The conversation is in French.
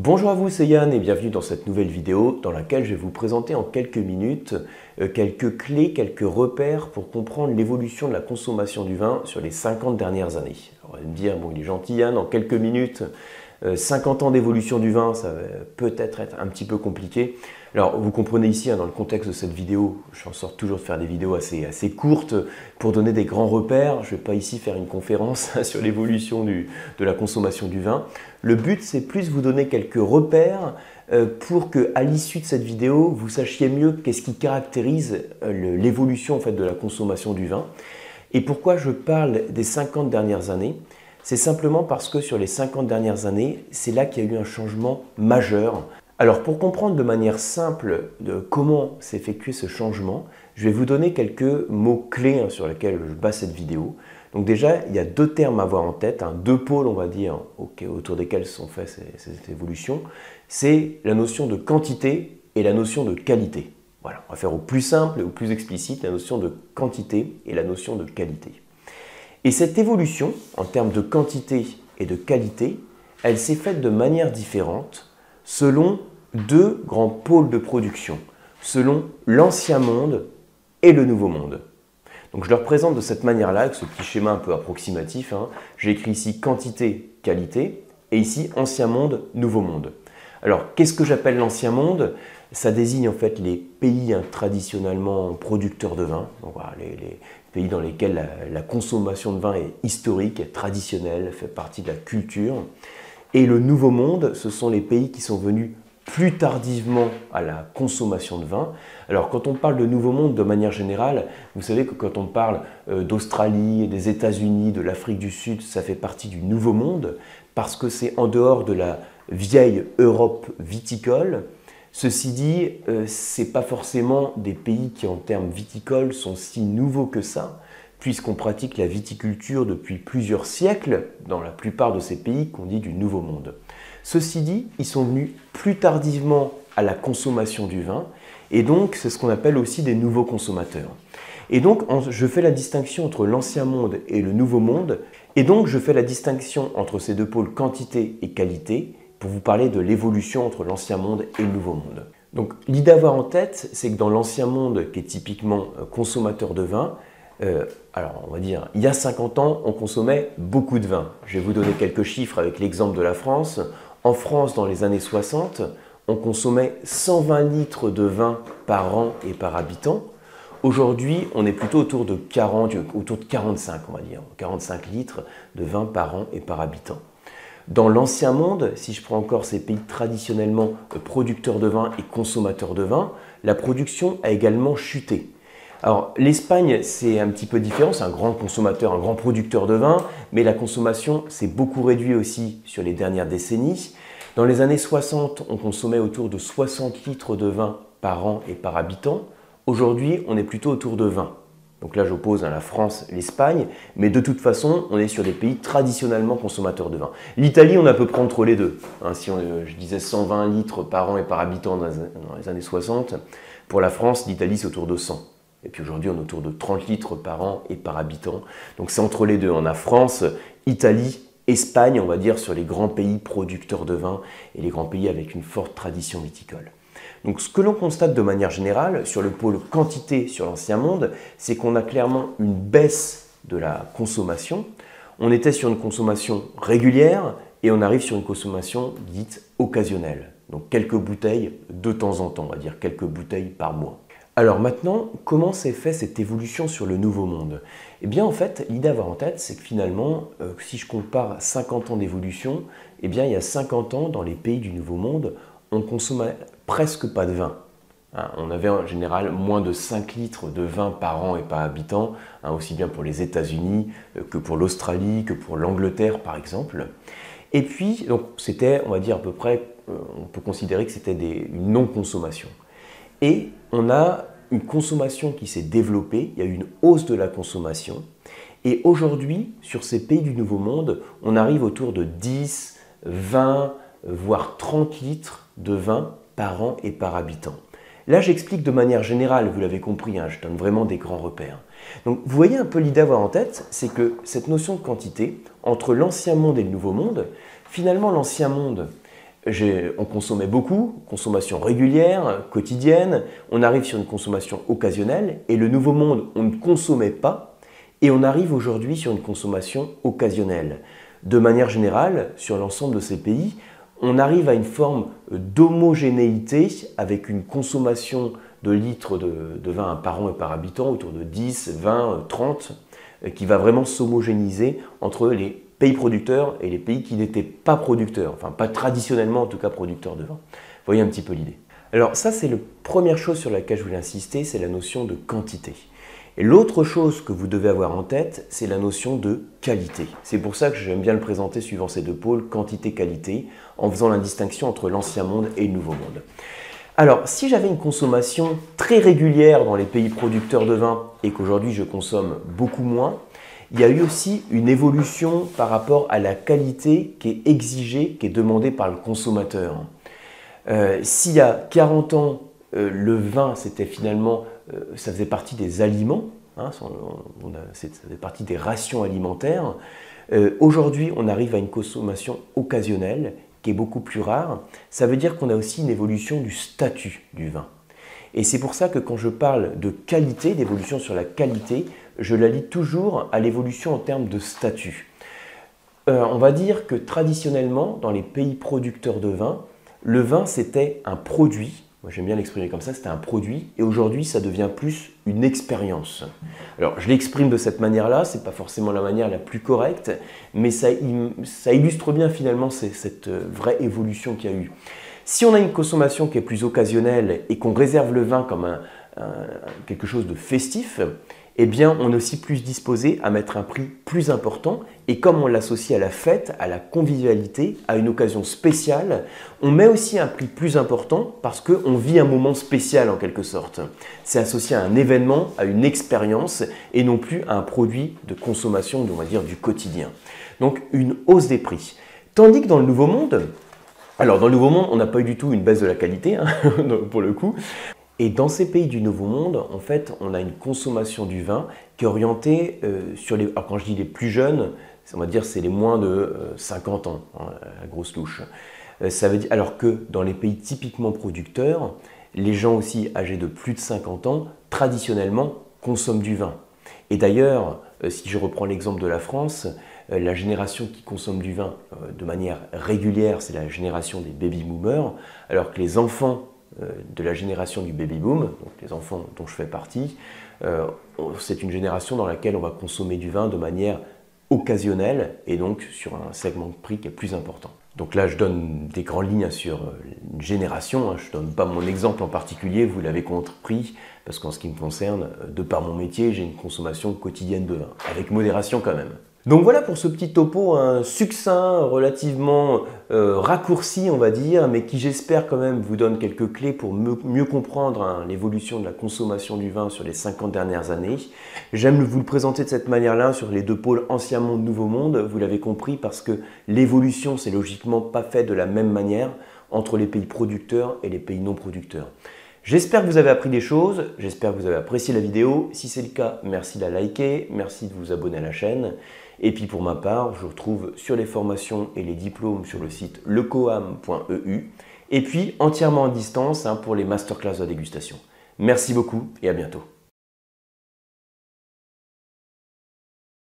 Bonjour à vous, c'est Yann et bienvenue dans cette nouvelle vidéo dans laquelle je vais vous présenter en quelques minutes euh, quelques clés, quelques repères pour comprendre l'évolution de la consommation du vin sur les 50 dernières années. on va me dire, bon il est gentil Yann, en quelques minutes, 50 euh, ans d'évolution du vin, ça va peut-être être un petit peu compliqué. Alors, vous comprenez ici, hein, dans le contexte de cette vidéo, je sorte toujours de faire des vidéos assez, assez courtes pour donner des grands repères. Je ne vais pas ici faire une conférence sur l'évolution de la consommation du vin. Le but, c'est plus vous donner quelques repères euh, pour que, à l'issue de cette vidéo, vous sachiez mieux qu'est-ce qui caractérise euh, l'évolution en de la consommation du vin. Et pourquoi je parle des 50 dernières années? C'est simplement parce que sur les 50 dernières années, c'est là qu'il y a eu un changement majeur. Alors pour comprendre de manière simple de comment s'effectuer ce changement, je vais vous donner quelques mots-clés hein, sur lesquels je base cette vidéo. Donc déjà, il y a deux termes à avoir en tête, hein, deux pôles, on va dire, autour desquels sont faites ces, ces évolutions. C'est la notion de quantité et la notion de qualité. Voilà, on va faire au plus simple et au plus explicite la notion de quantité et la notion de qualité. Et cette évolution, en termes de quantité et de qualité, elle s'est faite de manière différente selon deux grands pôles de production, selon l'ancien monde et le nouveau monde. Donc je le représente de cette manière-là, avec ce petit schéma un peu approximatif. Hein. J'ai écrit ici quantité, qualité, et ici ancien monde, nouveau monde. Alors qu'est-ce que j'appelle l'ancien monde? Ça désigne en fait les pays hein, traditionnellement producteurs de vin, pays dans lesquels la, consommation de vin est historique, est traditionnelle, fait partie de la culture. Et le Nouveau Monde, ce sont les pays qui sont venus plus tardivement à la consommation de vin. Alors quand on parle de Nouveau Monde de manière générale, vous savez que quand on parle euh, d'Australie, des États-Unis, de l'Afrique du Sud, ça fait partie du Nouveau Monde parce que c'est en dehors de la vieille Europe viticole Ceci dit, euh, ce n'est pas forcément des pays qui en termes viticoles sont si nouveaux que ça, puisqu'on pratique la viticulture depuis plusieurs siècles dans la plupart de ces pays qu'on dit du Nouveau Monde. Ceci dit, ils sont venus plus tardivement à la consommation du vin, et donc c'est ce qu'on appelle aussi des nouveaux consommateurs. Et donc je fais la distinction entre l'ancien monde et le nouveau monde, et donc je fais la distinction entre ces deux pôles quantité et qualité, pour vous parler de l'évolution entre l'ancien monde et le nouveau monde. Donc l'idée à avoir en tête, c'est que dans l'ancien monde, qui est typiquement euh, consommateur de vin, euh, alors on va dire, il y a 50 ans, on consommait beaucoup de vin. Je vais vous donner quelques chiffres avec l'exemple de la France. En France, dans les années 60, on consommait 120 litres de vin par an et par habitant. Aujourd'hui, on est plutôt autour de 40, autour de 45, on va dire, 45 litres de vin par an et par habitant. Dans l'ancien monde, si je prends encore ces pays traditionnellement producteurs de vin et consommateurs de vin, la production a également chuté. Alors l'Espagne, c'est un petit peu différent, c'est un grand consommateur, un grand producteur de vin, mais la consommation s'est beaucoup réduite aussi sur les dernières décennies. Dans les années 60, on consommait autour de 60 litres de vin par an et par habitant. Aujourd'hui, on est plutôt autour de 20. Donc là, j'oppose à la France, l'Espagne, mais de toute façon, on est sur des pays traditionnellement consommateurs de vin. L'Italie, on a à peu près entre les deux. Hein, si je disais 120 litres par an et par habitant dans les années 60, pour la France, l'Italie, c'est autour de 100. Et puis aujourd'hui, on est autour de 30 litres par an et par habitant. Donc c'est entre les deux. On a France, Italie, Espagne, on va dire, sur les grands pays producteurs de vin et les grands pays avec une forte tradition viticole. Donc ce que l'on constate de manière générale sur le pôle quantité sur l'ancien monde, c'est qu'on a clairement une baisse de la consommation. On était sur une consommation régulière et on arrive sur une consommation dite occasionnelle. Donc quelques bouteilles de temps en temps, on va dire quelques bouteilles par mois. Alors maintenant, comment s'est fait cette évolution sur le nouveau monde? Eh bien en fait, l'idée à avoir en tête, c'est que finalement, euh, si je compare 50 ans d'évolution, eh bien il y a 50 ans, dans les pays du nouveau monde, on consommait presque pas de vin. Hein, on avait en général moins de 5 litres de vin par an et par habitant, hein, aussi bien pour les États-Unis euh, que pour l'Australie, que pour l'Angleterre par exemple. Et puis, c'était, on va dire à peu près, euh, on peut considérer que c'était une non-consommation. Et on a une consommation qui s'est développée, il y a eu une hausse de la consommation. Et aujourd'hui, sur ces pays du Nouveau Monde, on arrive autour de 10, 20, voire 30 litres de vin par an et par habitant. Là, j'explique de manière générale, vous l'avez compris, hein, je donne vraiment des grands repères. Donc, vous voyez un peu l'idée à avoir en tête, c'est que cette notion de quantité, entre l'ancien monde et le nouveau monde, finalement, l'ancien monde, on consommait beaucoup, consommation régulière, quotidienne, on arrive sur une consommation occasionnelle, et le nouveau monde, on ne consommait pas, et on arrive aujourd'hui sur une consommation occasionnelle. De manière générale, sur l'ensemble de ces pays, on arrive à une forme d'homogénéité avec une consommation de litres de, vin par an et par habitant, autour de 10, 20, 30, qui va vraiment s'homogénéiser entre les pays producteurs et les pays qui n'étaient pas producteurs, enfin pas traditionnellement en tout cas producteurs de vin. Vous voyez un petit peu l'idée. Alors ça c'est la première chose sur laquelle je voulais insister, c'est la notion de quantité. Et l'autre chose que vous devez avoir en tête, c'est la notion de qualité. C'est pour ça que j'aime bien le présenter suivant ces deux pôles, quantité-qualité, en faisant la distinction entre l'ancien monde et le nouveau monde. Alors, si j'avais une consommation très régulière dans les pays producteurs de vin et qu'aujourd'hui je consomme beaucoup moins, il y a eu aussi une évolution par rapport à la qualité qui est exigée, qui est demandée par le consommateur. Euh, s'il y a 40 ans, euh, le vin, c'était finalement ça faisait partie des aliments, hein, ça faisait partie des rations alimentaires. Euh, aujourd'hui, on arrive à une consommation occasionnelle qui est beaucoup plus rare. Ça veut dire qu'on a aussi une évolution du statut du vin. Et c'est pour ça que quand je parle de qualité, d'évolution sur la qualité, je la lis toujours à l'évolution en termes de statut. Euh, on va dire que traditionnellement, dans les pays producteurs de vin, le vin c'était un produit moi j'aime bien l'exprimer comme ça, c'était un produit, et aujourd'hui ça devient plus une expérience. Alors je l'exprime de cette manière-là, c'est pas forcément la manière la plus correcte, mais ça, illustre bien finalement cette euh, vraie évolution qu'il y a eu. Si on a une consommation qui est plus occasionnelle et qu'on réserve le vin comme quelque chose de festif, eh on est aussi plus disposé à mettre un prix plus important. Et comme on l'associe à la fête, à la convivialité, à une occasion spéciale, on met aussi un prix plus important parce qu'on vit un moment spécial en quelque sorte. C'est associé à un événement, à une expérience et non plus à un produit de consommation, on va dire, du quotidien. Donc, une hausse des prix. Tandis que dans le Nouveau Monde, alors, dans le Nouveau Monde, on n'a pas eu du tout une baisse de la qualité, hein, pour le coup. Et dans ces pays du Nouveau Monde, en fait, on a une consommation du vin qui est orientée euh, sur les. Quand je dis les plus jeunes, on va dire c'est les moins de 50 euh, ans, hein, la grosse louche. Euh, ça veut dire, alors que dans les pays typiquement producteurs, les gens aussi âgés de plus de 50 ans, traditionnellement, consomment du vin. Et d'ailleurs, si je reprends l'exemple de la France, la génération qui consomme du vin de manière régulière, c'est la génération des baby boomers, alors que les enfants de la génération du baby boom, donc les enfants dont je fais partie, euh, c'est une génération dans laquelle on va consommer du vin de manière occasionnelle et donc sur un segment de prix qui est plus important. Donc là, je donne des grandes lignes sur euh, une génération, hein. je ne donne pas mon exemple en particulier, vous l'avez compris, parce qu'en ce qui me concerne, de par mon métier, j'ai une consommation quotidienne de vin, avec modération quand même. Donc voilà pour ce petit topo, un succinct, relativement euh, raccourci on va dire, mais qui j'espère quand même vous donne quelques clés pour mieux, comprendre hein, l'évolution de la consommation du vin sur les 50 dernières années. J'aime vous le présenter de cette manière-là sur les deux pôles ancien monde, nouveau monde, vous l'avez compris, parce que l'évolution c'est logiquement pas fait de la même manière entre les pays producteurs et les pays non producteurs. J'espère que vous avez appris des choses, j'espère que vous avez apprécié la vidéo. Si c'est le cas, merci de la liker, merci de vous abonner à la chaîne. Et puis pour ma part, je vous retrouve sur les formations et les diplômes sur le site lecoam.eu et puis entièrement à distance hein, pour les masterclass de dégustation. Merci beaucoup et à bientôt.